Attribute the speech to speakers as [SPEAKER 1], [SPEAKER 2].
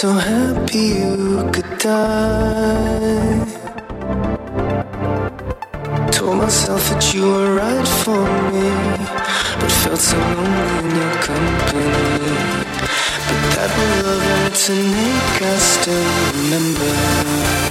[SPEAKER 1] so happy you could die. Told myself that you were right for me, but felt so lonely in your company. But that love and an ache I still remember.